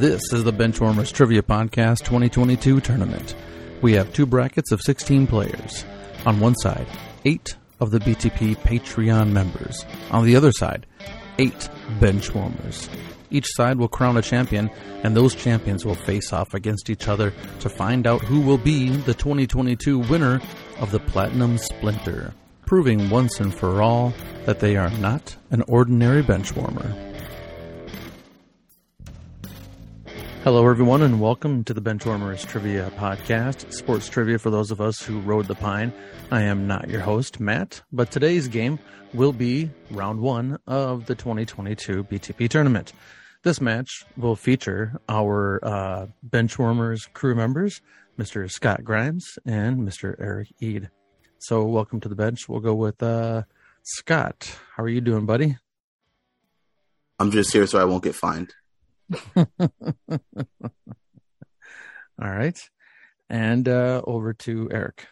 This is the Benchwarmers Trivia Podcast 2022 tournament. We have two brackets of 16 players. On one side, eight of the BTP Patreon members. On the other side, eight Benchwarmers. Each side will crown a champion, and those champions will face off against each other to find out who will be the 2022 winner of the Platinum Splinter, proving once and for all that they are not an ordinary benchwarmer. Hello, everyone, and welcome to the Benchwarmers Trivia Podcast, sports trivia for those of us who rode the pine. I am not your host, Matt, but today's game will be round one of the 2022 BTP tournament. This match will feature our uh, Benchwarmers crew members, Mr. Scott Grimes and Mr. Eric Ede. So, welcome to the bench. We'll go with uh, Scott. How are you doing, buddy? I'm just here so I won't get fined. All right. And uh, over to Eric.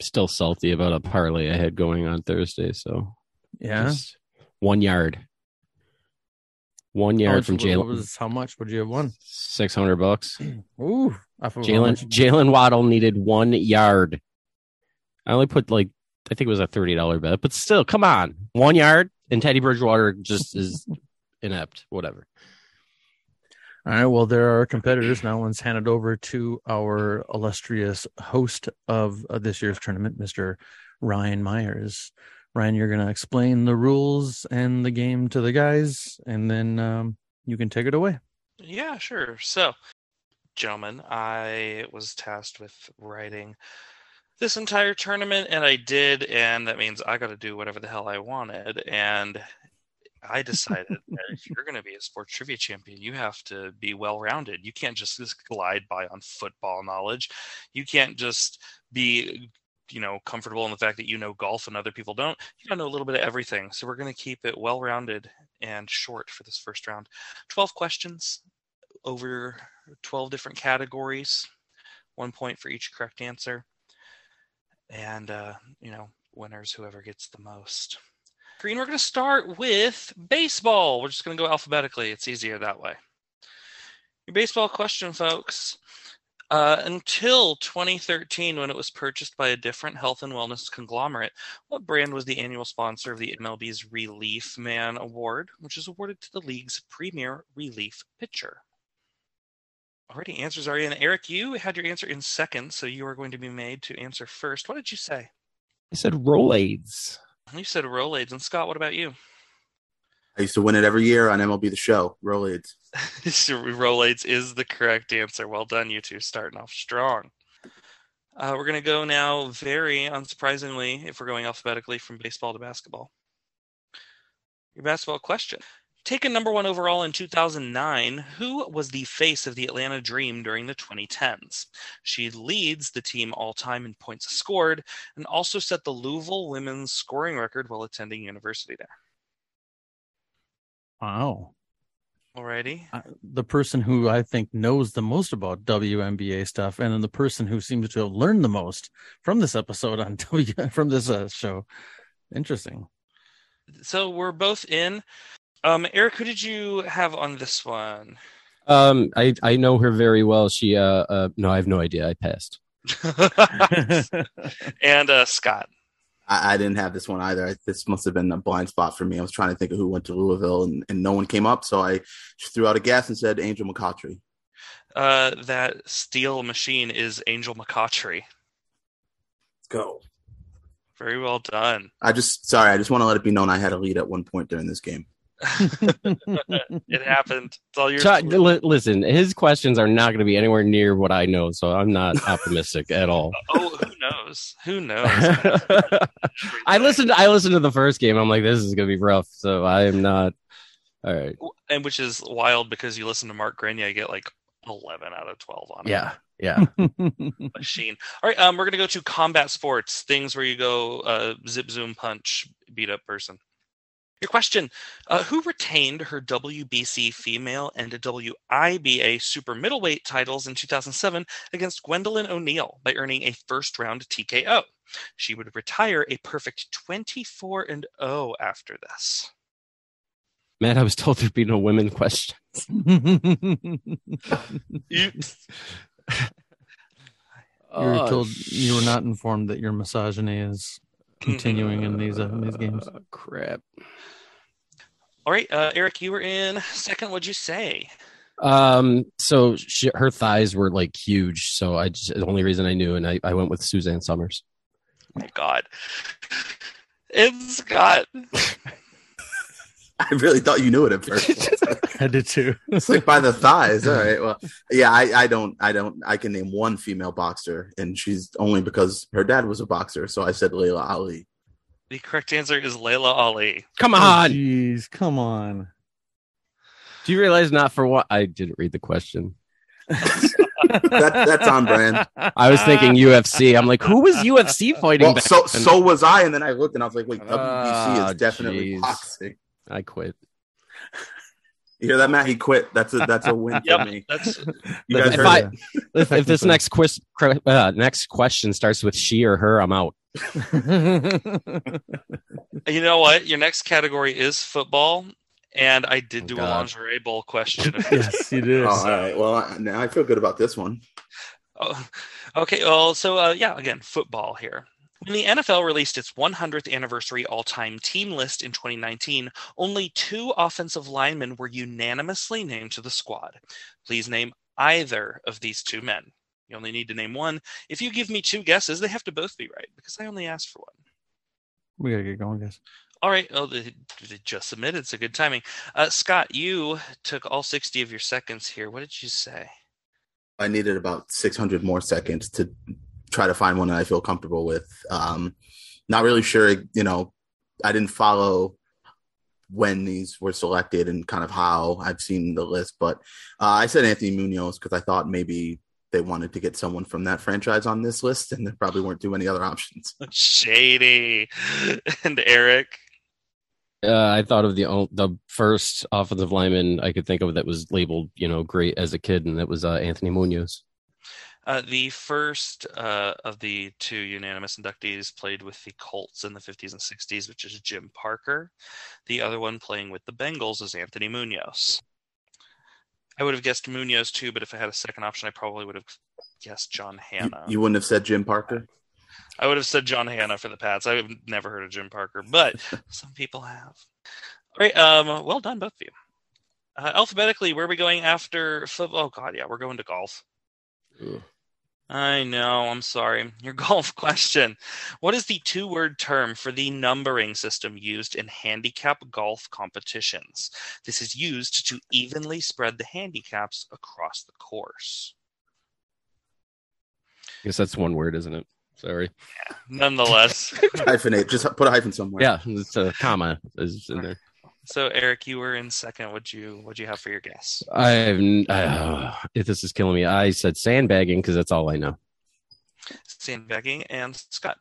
Still salty about a parlay I had going on Thursday. So, Yeah. just one yard. One yard much- from Jaylen. was- How much would you have won? 600 bucks. Ooh. off of how Jaylen? Jaylen Waddle needed one yard. I only put like I think it was a thirty dollar bet, but still, come on, one yard, and Teddy Bridgewater just is inept. Whatever. All right. Well, there are competitors. Now one's handed over to our illustrious host of uh, this year's tournament, Mr. Ryan Meyers. Ryan, you're going to explain the rules and the game to the guys, and then um, you can take it away. Yeah, sure. So, gentlemen, I was tasked with writing this entire tournament, and I did, and that means I got to do whatever the hell I wanted. And I decided that if you're going to be a sports trivia champion, you have to be well rounded. You can't just, just glide by on football knowledge. You can't just be you know comfortable in the fact that you know golf and other people don't you gotta know a little bit of everything so we're going to keep it well rounded and short for this first round 12 questions over 12 different categories, one point for each correct answer. And, uh, you know, winners, whoever gets the most. We're going to start with baseball. We're just going to go alphabetically. It's easier that way. Your baseball question, folks. Uh, until 2013, when it was purchased by a different health and wellness conglomerate, what brand was the annual sponsor of the MLB's Relief Man Award, which is awarded to the league's premier relief pitcher? Already answers are in. Eric, you had your answer in second, so you are going to be made to answer first. What did you say? I said Rolaids. You said Rolaids. And Scott, what about you? I used to win it every year on MLB The Show. Rolaids. Rolaids is the correct answer. Well done, you two, starting off strong. Uh, we're going to go now, very unsurprisingly, if we're going alphabetically from baseball to basketball. Your basketball question. Taken number one overall in 2009, who was the face of the Atlanta Dream during the 2010s? She leads the team all time in points scored and also set the Louisville women's scoring record while attending university there. Wow. Alrighty. I, the person who I think knows the most about WNBA stuff, and then the person who seems to have learned the most from this episode on W from this uh, show. Interesting. So we're both in. Um, Eric, who did you have on this one? Um, I I know her very well. She uh, uh no, I have no idea. I passed. and uh, Scott. I, I didn't have this one either. I, this must have been a blind spot for me. I was trying to think of who went to Louisville, and, and no one came up. So I threw out a guess and said Angel McCoughtry. Uh, that steel machine is Angel McCoughtry. Let's go. Very well done. I just sorry. I just want to let it be known I had a lead at one point during this game. it happened. It's all your. Ch- li- listen, his questions are not going to be anywhere near what I know, so I'm not optimistic at all. Oh, who knows? Who knows? I listened. I listened to the first game. I'm like, this is going to be rough. So I am not. All right. and which is wild because you listen to Mark Grenier, I get like eleven out of twelve on it. Yeah. Yeah. machine. All right, um, we're gonna go to combat sports, things where you go uh, zip, zoom, punch, beat up person. Your question: uh, Who retained her WBC female and WIBA super middleweight titles in 2007 against Gwendolyn O'Neill by earning a first-round TKO? She would retire a perfect 24 and 0 after this. Matt, I was told there'd be no women questions. You, You were Oh, told you were not informed that your misogyny is continuing in these uh, in these games. Uh, crap. all right, uh, Eric, you were in second. What'd you say? Um, so she, her thighs were like huge. So I just, the only reason I knew, and I, I went with Suzanne Somers. Oh my God, it's Scott. I really thought you knew it at first. I did too. it's like by the thighs. All right. Well, yeah, I, I don't, I don't, I can name one female boxer, and she's only because her dad was a boxer. So I said Laila Ali. The correct answer is Laila Ali. Come Oh, on. Jeez, come on. Do you realize not for what? I didn't read the question. That, that's on brand. I was thinking UFC. I'm like, who was UFC fighting Well, back so then? so was I, and then I looked and I was like, wait, WBC Ah, is definitely jeez. boxing. I quit. You hear that, Matt? He quit. That's a that's a win for me. that's You guys If heard I- If, if this next quiz, uh, next question starts with she or her, I'm out. you know what. Your next category is football, and I did Oh, do a lingerie bowl question. yes, you did. Oh, all right. Well, I, now I feel good about this one. Oh, okay, well, so uh, yeah, again, football here. When the NFL released its 100th anniversary all time team list in 2019, only two offensive linemen were unanimously named to the squad. Please name either of these two men. You only need to name one. If you give me two guesses, they have to both be right because I only asked for one. We gotta get going, guys. All right. Oh, they, they just submitted. So good timing. Uh, Scott, you took all 60 of your seconds here. What did you say? I needed about 600 more seconds to try to find one that I feel comfortable with. Um, not really sure, you know, I didn't follow when these were selected and kind of how I've seen the list, but uh, I said Anthony Munoz because I thought maybe they wanted to get someone from that franchise on this list, and there probably weren't too many other options. Shady. And Eric. Uh, I thought of the o- the first offensive lineman I could think of that was labeled, you know, great as a kid, and that was uh, Anthony Munoz. Uh, the first uh, of the two unanimous inductees played with the Colts in the 50s and 60s, which is Jim Parker. The other one playing with the Bengals is Anthony Munoz. I would have guessed Munoz too, but if I had a second option, I probably would have guessed John You, Hannah. you wouldn't have said Jim Parker? I would have said John Hannah for the Pats. I've never heard of Jim Parker, but some people have. All right. Um, well done, both of you. Uh, alphabetically, where are we going after football? Oh, God, yeah, we're going to golf. I know. I'm sorry. Your golf question. What is the two word term for the numbering system used in handicap golf competitions? This is used to evenly spread the handicaps across the course. I guess that's one word, isn't it? Sorry. Nonetheless, Hyphenate. Just put a hyphen somewhere. Yeah, it's a comma is in there. So Eric, you were in second. What'd you What'd you have for your guess? I've n- uh, this is killing me. I said sandbagging because that's all I know. Sandbagging and Scott.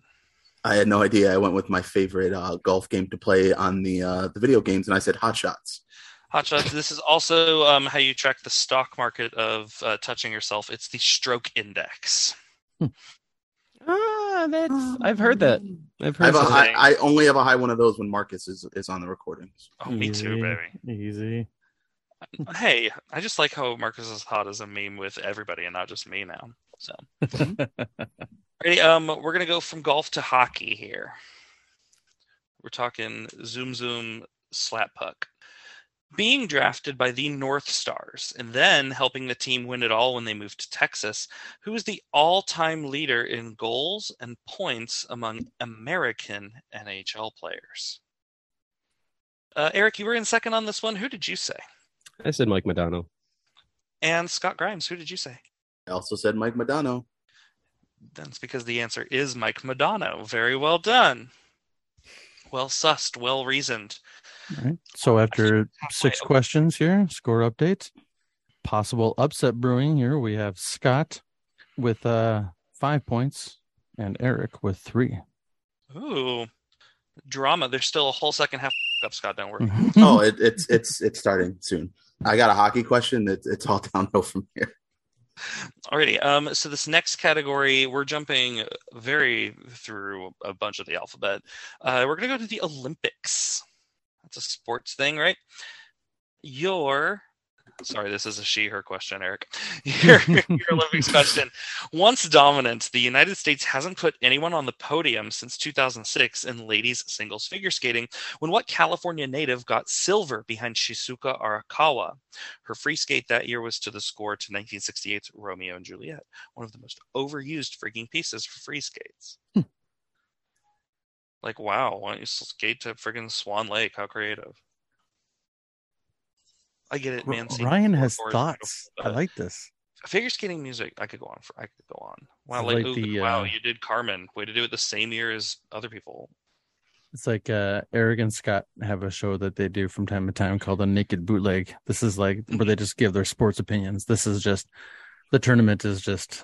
I had no idea. I went with my favorite uh, golf game to play on the uh, the video games, and I said Hot Shots. Hot shots. This is also um, how you track the stock market of uh, touching yourself. It's the stroke index. Ah, that's I've heard that. I've I, have heard a that. high, I only have a high one of those when Marcus is is on the recordings. Oh, me too, Easy, baby. Easy. Hey, I just like how Marcus is hot as a meme with everybody and not just me now. So, ready? Um, we're gonna go from golf to hockey here. We're talking zoom zoom slap puck. Being drafted by the North Stars and then helping the team win it all when they moved to Texas, who is the all-time leader in goals and points among American NHL players? Uh, Eric, you were in second on this one. Who did you say? I said Mike Modano. And Scott Grimes, who did you say? I also said Mike Modano. That's because the answer is Mike Modano. Very well done. Well sussed, well reasoned. All right. So after six questions here, score updates. Possible upset brewing here. We have Scott with uh five points and Eric with three. Ooh, drama. There's still a whole second half up, Scott. Don't worry. oh, it, it's it's it's starting soon. I got a hockey question. It, it's all downhill from here. Alrighty. Um, so this next category, we're jumping very through a bunch of the alphabet. Uh, we're gonna go to the Olympics. That's a sports thing, right? Your sorry, this is a she her question, Eric. Your, your Olympics question. Once dominant, the United States hasn't put anyone on the podium since 2006 in ladies singles figure skating when what California native got silver behind Shizuka Arakawa? Her free skate that year was to the score to 1968's Romeo and Juliet, one of the most overused freaking pieces for free skates. Hmm. Like, wow, why don't you skate to friggin' Swan Lake? How creative. I get it, man. Ryan has thoughts. I like this. figure skating music. I could go on for. I could go on. Wow, like, like ooh, the, wow, uh, you did Carmen. Way to do it the same year as other people. It's like uh, Eric and Scott have a show that they do from time to time called the Naked Bootleg. This is like where they just give their sports opinions. This is just the tournament is just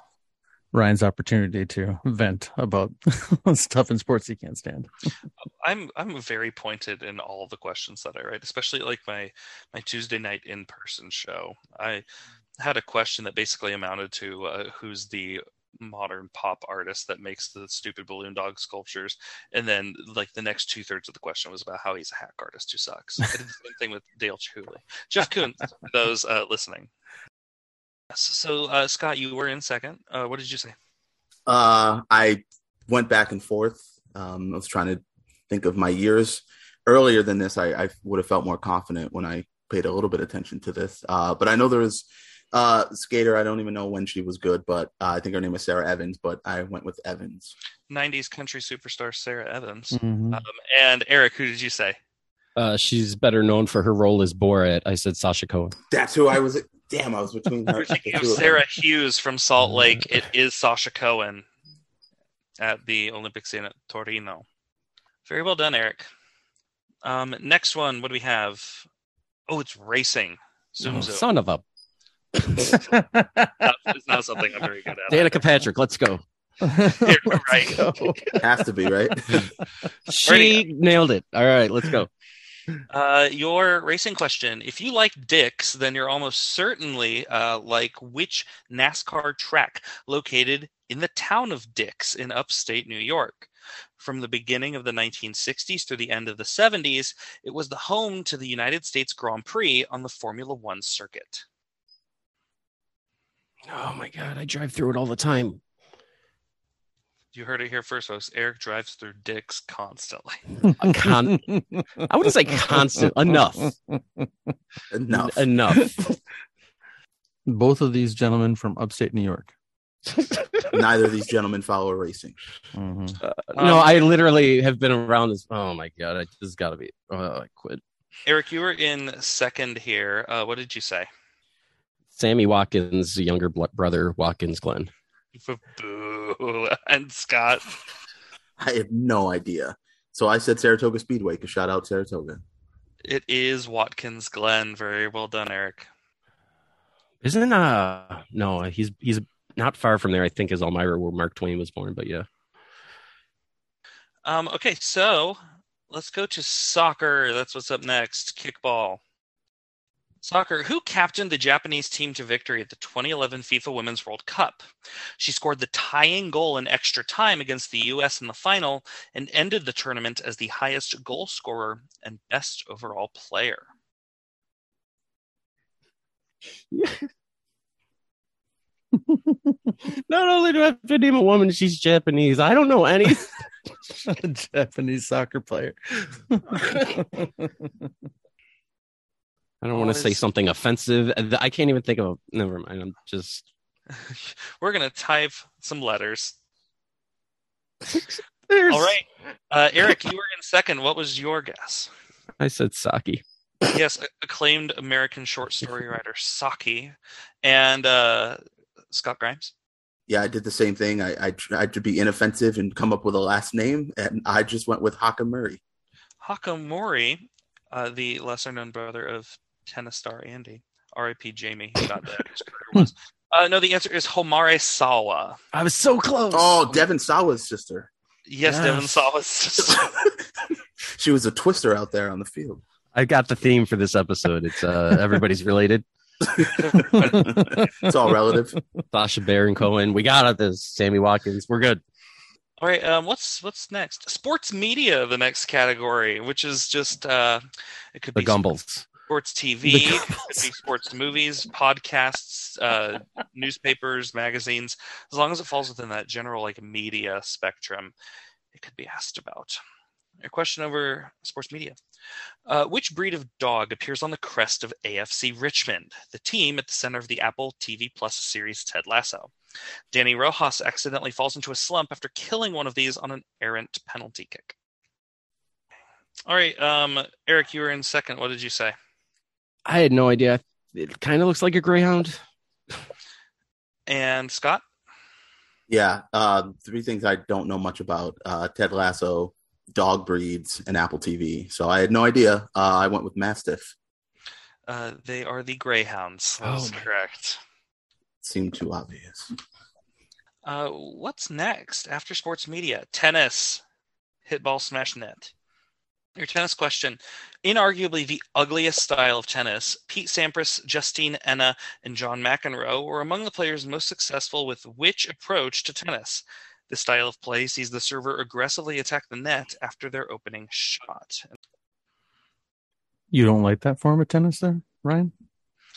Ryan's opportunity to vent about stuff in sports he can't stand. I'm I'm very pointed in all the questions that I write, especially like my my Tuesday night in person show. I had a question that basically amounted to uh, who's the modern pop artist that makes the stupid balloon dog sculptures, and then like the next two thirds of the question was about how he's a hack artist who sucks. I did the same thing with Dale Chihuly. Jeff for those uh, listening. So uh, Scott, you were in second. Uh, what did you say? Uh, I went back and forth. Um, I was trying to think of my years earlier than this. I, I would have felt more confident when I paid a little bit of attention to this. Uh, but I know there was uh, skater. I don't even know when she was good, but uh, I think her name was Sarah Evans. But I went with Evans. 90s country superstar Sarah Evans. Mhm. Um, and Eric, who did you say? Uh, she's better known for her role as Borat. I said Sasha Cohen. That's who I was. Damn, I was between her. You're thinking of two of. Sarah Hughes from Salt Lake. It is Sasha Cohen at the Olympic scene at Torino. Very well done, Eric. Um, next one, what do we have? Oh, it's racing. Zoom Oh, zoom. son of a it's, not something I'm very good at. Danica Patrick. Let's go. Let's right. go. Has to be right. She nailed it. All right, let's go. Uh, your racing question. If you like dicks, then you're almost certainly uh, like which NASCAR track located in the town of Dix in upstate New York. From the beginning of the 1960s through the end of the 70s, it was the home to the United States Grand Prix on the Formula One circuit. Oh my god, I drive through it all the time. You heard it here first, folks. Eric drives through dicks constantly. Con- I wouldn't say constant. Enough. Enough. Enough. Both of these gentlemen from upstate New York. Neither of these gentlemen follow racing. Mhm. no, Um, I literally have been around this. Oh my god, I, this has got to be. Oh, I quit. Eric, you were in second here. Uh, what did you say? Sammy Watkins' younger bl- brother, Watkins Glen. Boo. And Scott. I have no idea. So I said Saratoga Speedway. Cause shout out Saratoga. It is Watkins Glen. Very well done, Eric. Isn't uh no, he's he's not far from there. I think is Elmira where Mark Twain was born. But yeah, Um, okay, so let's go to soccer. That's what's up next. Kickball. Soccer. Who captained the Japanese team to victory at the 2011 FIFA Women's World Cup? She scored the tying goal in extra time against the U.S. in the final and ended the tournament as the highest goal scorer and best overall player. not only do I have to name a woman, she's Japanese. I don't know any. Japanese soccer player. I don't want to say something offensive. I can't even think of. Never mind. I'm just. We're gonna type some letters. There's, All right, uh, Eric, you were in second. What was your guess? I said Saki. yes, acclaimed American short story writer Saki, and uh, Scott Grimes. Yeah, I did the same thing. I, I tried to be inoffensive and come up with a last name, and I just went with Haka Murray. Hakamori, uh, the lesser known brother of tennis star Andy. R.I.P. Jamie. He that. His career was. Uh, no, the answer is Homare Sawa. I was so close. Oh, Devon Sawa's sister. Yes, Yes. Devon Sawa's. Sister. she was a twister out there on the field. I got the theme for this episode. It's uh everybody's related. It's all relative. Sacha Baron Cohen. We got it. This Sammy Watkins. We're good. All right, um, what's what's next? Sports media, the next category, which is just uh, it could The be Gumbels. Sports TV, it could be sports movies, podcasts, uh, newspapers, magazines. As long as it falls within that general like media spectrum, it could be asked about. A question over sports media. Uh, which breed of dog appears on the crest of AFC Richmond, the team at the center of the Apple TV Plus series Ted Lasso? Dani Rojas accidentally falls into a slump after killing one of these on an errant penalty kick. All right, um, Eric, you were in second. What did you say? I had no idea. It kind of looks like a greyhound. And Scott? Yeah, uh, three things I don't know much about: uh, Ted Lasso, dog breeds, and Apple TV. So I had no idea. Uh, I went with Mastiff. Uh, they are the Greyhounds. That's Oh correct. Seemed too obvious. Uh, what's next after sports media? Tennis, hit ball, smash net. Your tennis question. Inarguably the ugliest style of tennis, Pete Sampras, Justine Henin, and John McEnroe were among the players most successful with which approach to tennis? This style of play sees the server aggressively attack the net after their opening shot. You don't like that form of tennis, there, Ryan?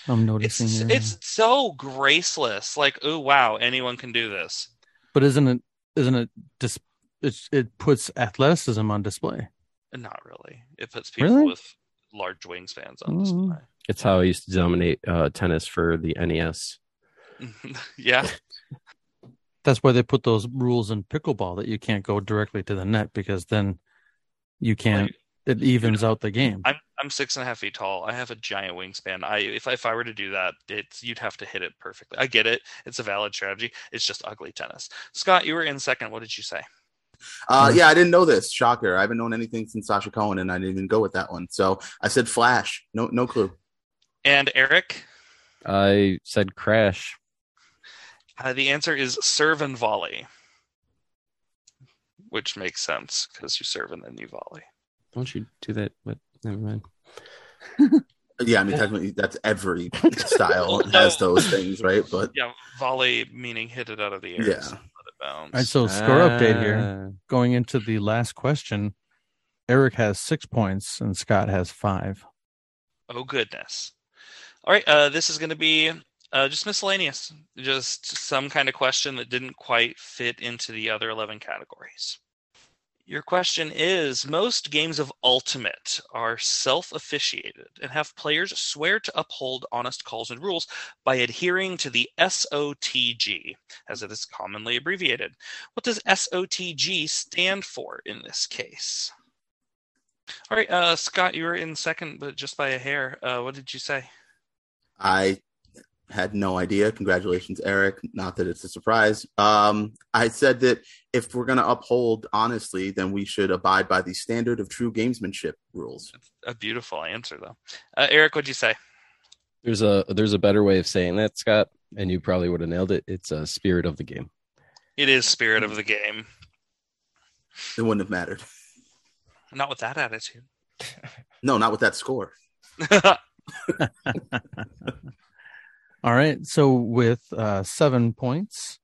I'm noticing. It's your- it's so graceless. Like, oh wow, anyone can do this. but isn't it? Isn't it? Dis- it's, it puts athleticism on display. Not really. It puts people Really? with large wingspans on Mm. display. It's how I used to dominate uh, tennis for the NES. yeah. That's why they put those rules in pickleball that you can't go directly to the net because then you can't. Like, It evens out the game. I'm I'm six and a half feet tall. I have a giant wingspan. I if if I were to do that, it's you'd have to hit it perfectly. I get it. It's a valid strategy. It's just ugly tennis. Scott, you were in second. What did you say? Uh, yeah, I didn't know this. Shocker! I haven't known anything since Sasha Cohen, and I didn't even go with that one. So I said Flash. No, no clue. And Eric, I said crash. uh, the answer is serve and volley, which makes sense because you serve and then you volley. Don't you do that? But never mind. Yeah, I mean technically that's every style has those things, right? But Yeah, volley meaning hit it out of the air. Yeah. so let bounce. All right, so score update here. Ah. Going into the last question, Eric has six points and Scott has five. Oh goodness. All right, uh, this is going to be uh, just miscellaneous, just some kind of question that didn't quite fit into the other eleven categories. Your question is: Most games of Ultimate are self-officiated and have players swear to uphold honest calls and rules by adhering to the SOTG, as it is commonly abbreviated. What does SOTG stand for in this case? All right, uh, Scott, you were in second, but just by a hair. Uh, what did you say? I had no idea. Congratulations, Eric. Not that it's a surprise. Um, I said that if we're going to uphold honestly, then we should abide by the standard of true gamesmanship rules. A beautiful answer, though. Uh, Eric, what'd you say? There's a there's a better way of saying that, Scott, and you probably would have nailed it. It's a spirit of the game. It is spirit of the game. It wouldn't have mattered. Not with that attitude. No, not with that score. All right. So with uh, seven points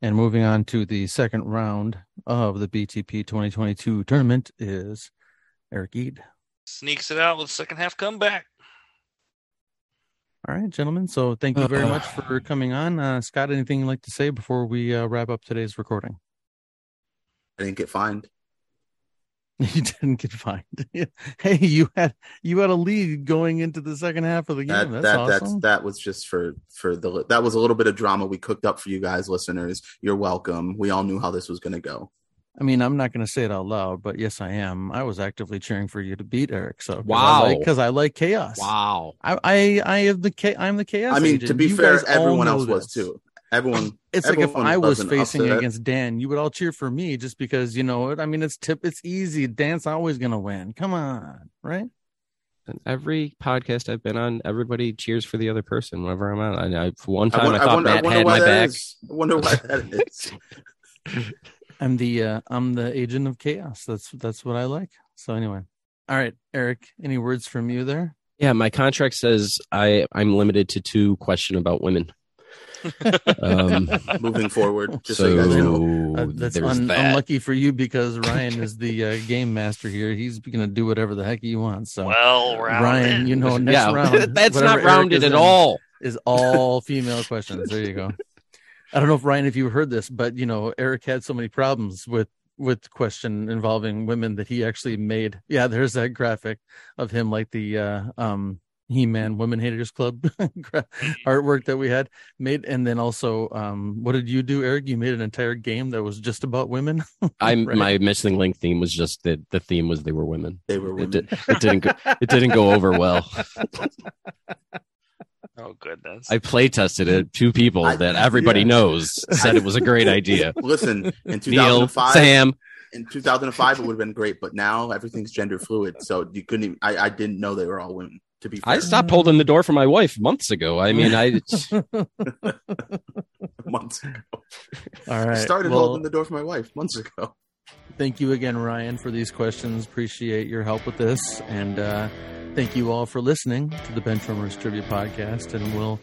and moving on to the second round of the BTP 2022 tournament is Eric Ede. Sneaks it out with second half comeback. All right, gentlemen. So thank you very much for coming on. Uh, Scott, anything you'd like to say before we uh, wrap up today's recording? I didn't get fined. You didn't get fined. hey, you had you had a lead going into the second half of the game. That that's that awesome. that's that was just for for the that was a little bit of drama we cooked up for you guys, listeners. You're welcome. We all knew how this was going to go. I mean, I'm not going to say it out loud, but yes, I am. I was actively cheering for you to beat Eric. So Wow. because I, like chaos. Wow. I I I have the cha- I'm the chaos. I mean, agent. to be You fair, everyone know else was too. Everyone. It's like if I was facing upset. against Dan, you would all cheer for me just because you know what. I mean, it's tip. It's easy. Dan's always going to win. Come on, right? And every podcast I've been on, everybody cheers for the other person whenever I'm on. And I, one time I, wonder, I thought wonder, Matt wonder had my back. is. I wonder why that is. I'm the uh, I'm the agent of chaos. That's that's what I like. So anyway, all right, Eric. Any words from you there? Yeah, my contract says I I'm limited to two question about women. Um, Moving forward, just so so, you guys know. Uh, that's un- that. unlucky for you because Ryan is the uh, game master here. He's going to do whatever the heck he wants. So Well, rounded. Ryan, you know, next yeah, round, that's not rounded at in all. Is all female questions. There you go. I don't know if Ryan, if you heard this, but you know, Eric had so many problems with with question involving women that he actually made. Yeah, there's that graphic of him like the uh, um He-Man Women Haters Club artwork that we had made, and then also, um, what did you do, Eric? You made an entire game that was just about women. I'm Right. my missing link theme was just that the theme was they were women. They were It, women. did, it didn't go, it didn't go over well. Oh goodness. I play tested it. Two people I- that everybody yeah. knows said it was a great idea. Listen, in Neil, 2005, Sam, in 2005 it would have been great, but now everything's gender fluid, so you couldn't. Even, I, I didn't know they were all women. To be fair, I stopped holding the door for my wife months ago. I mean, I months ago. All I right. started well, holding the door for my wife months ago. thank you again, Ryan, for these questions. Appreciate your help with this, and uh, thank you all for listening to the Benchwarmers Trivia Podcast. And we'll,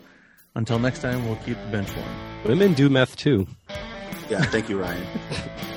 until next time, we'll keep the bench warm. women do meth too. Yeah, thank you, Ryan.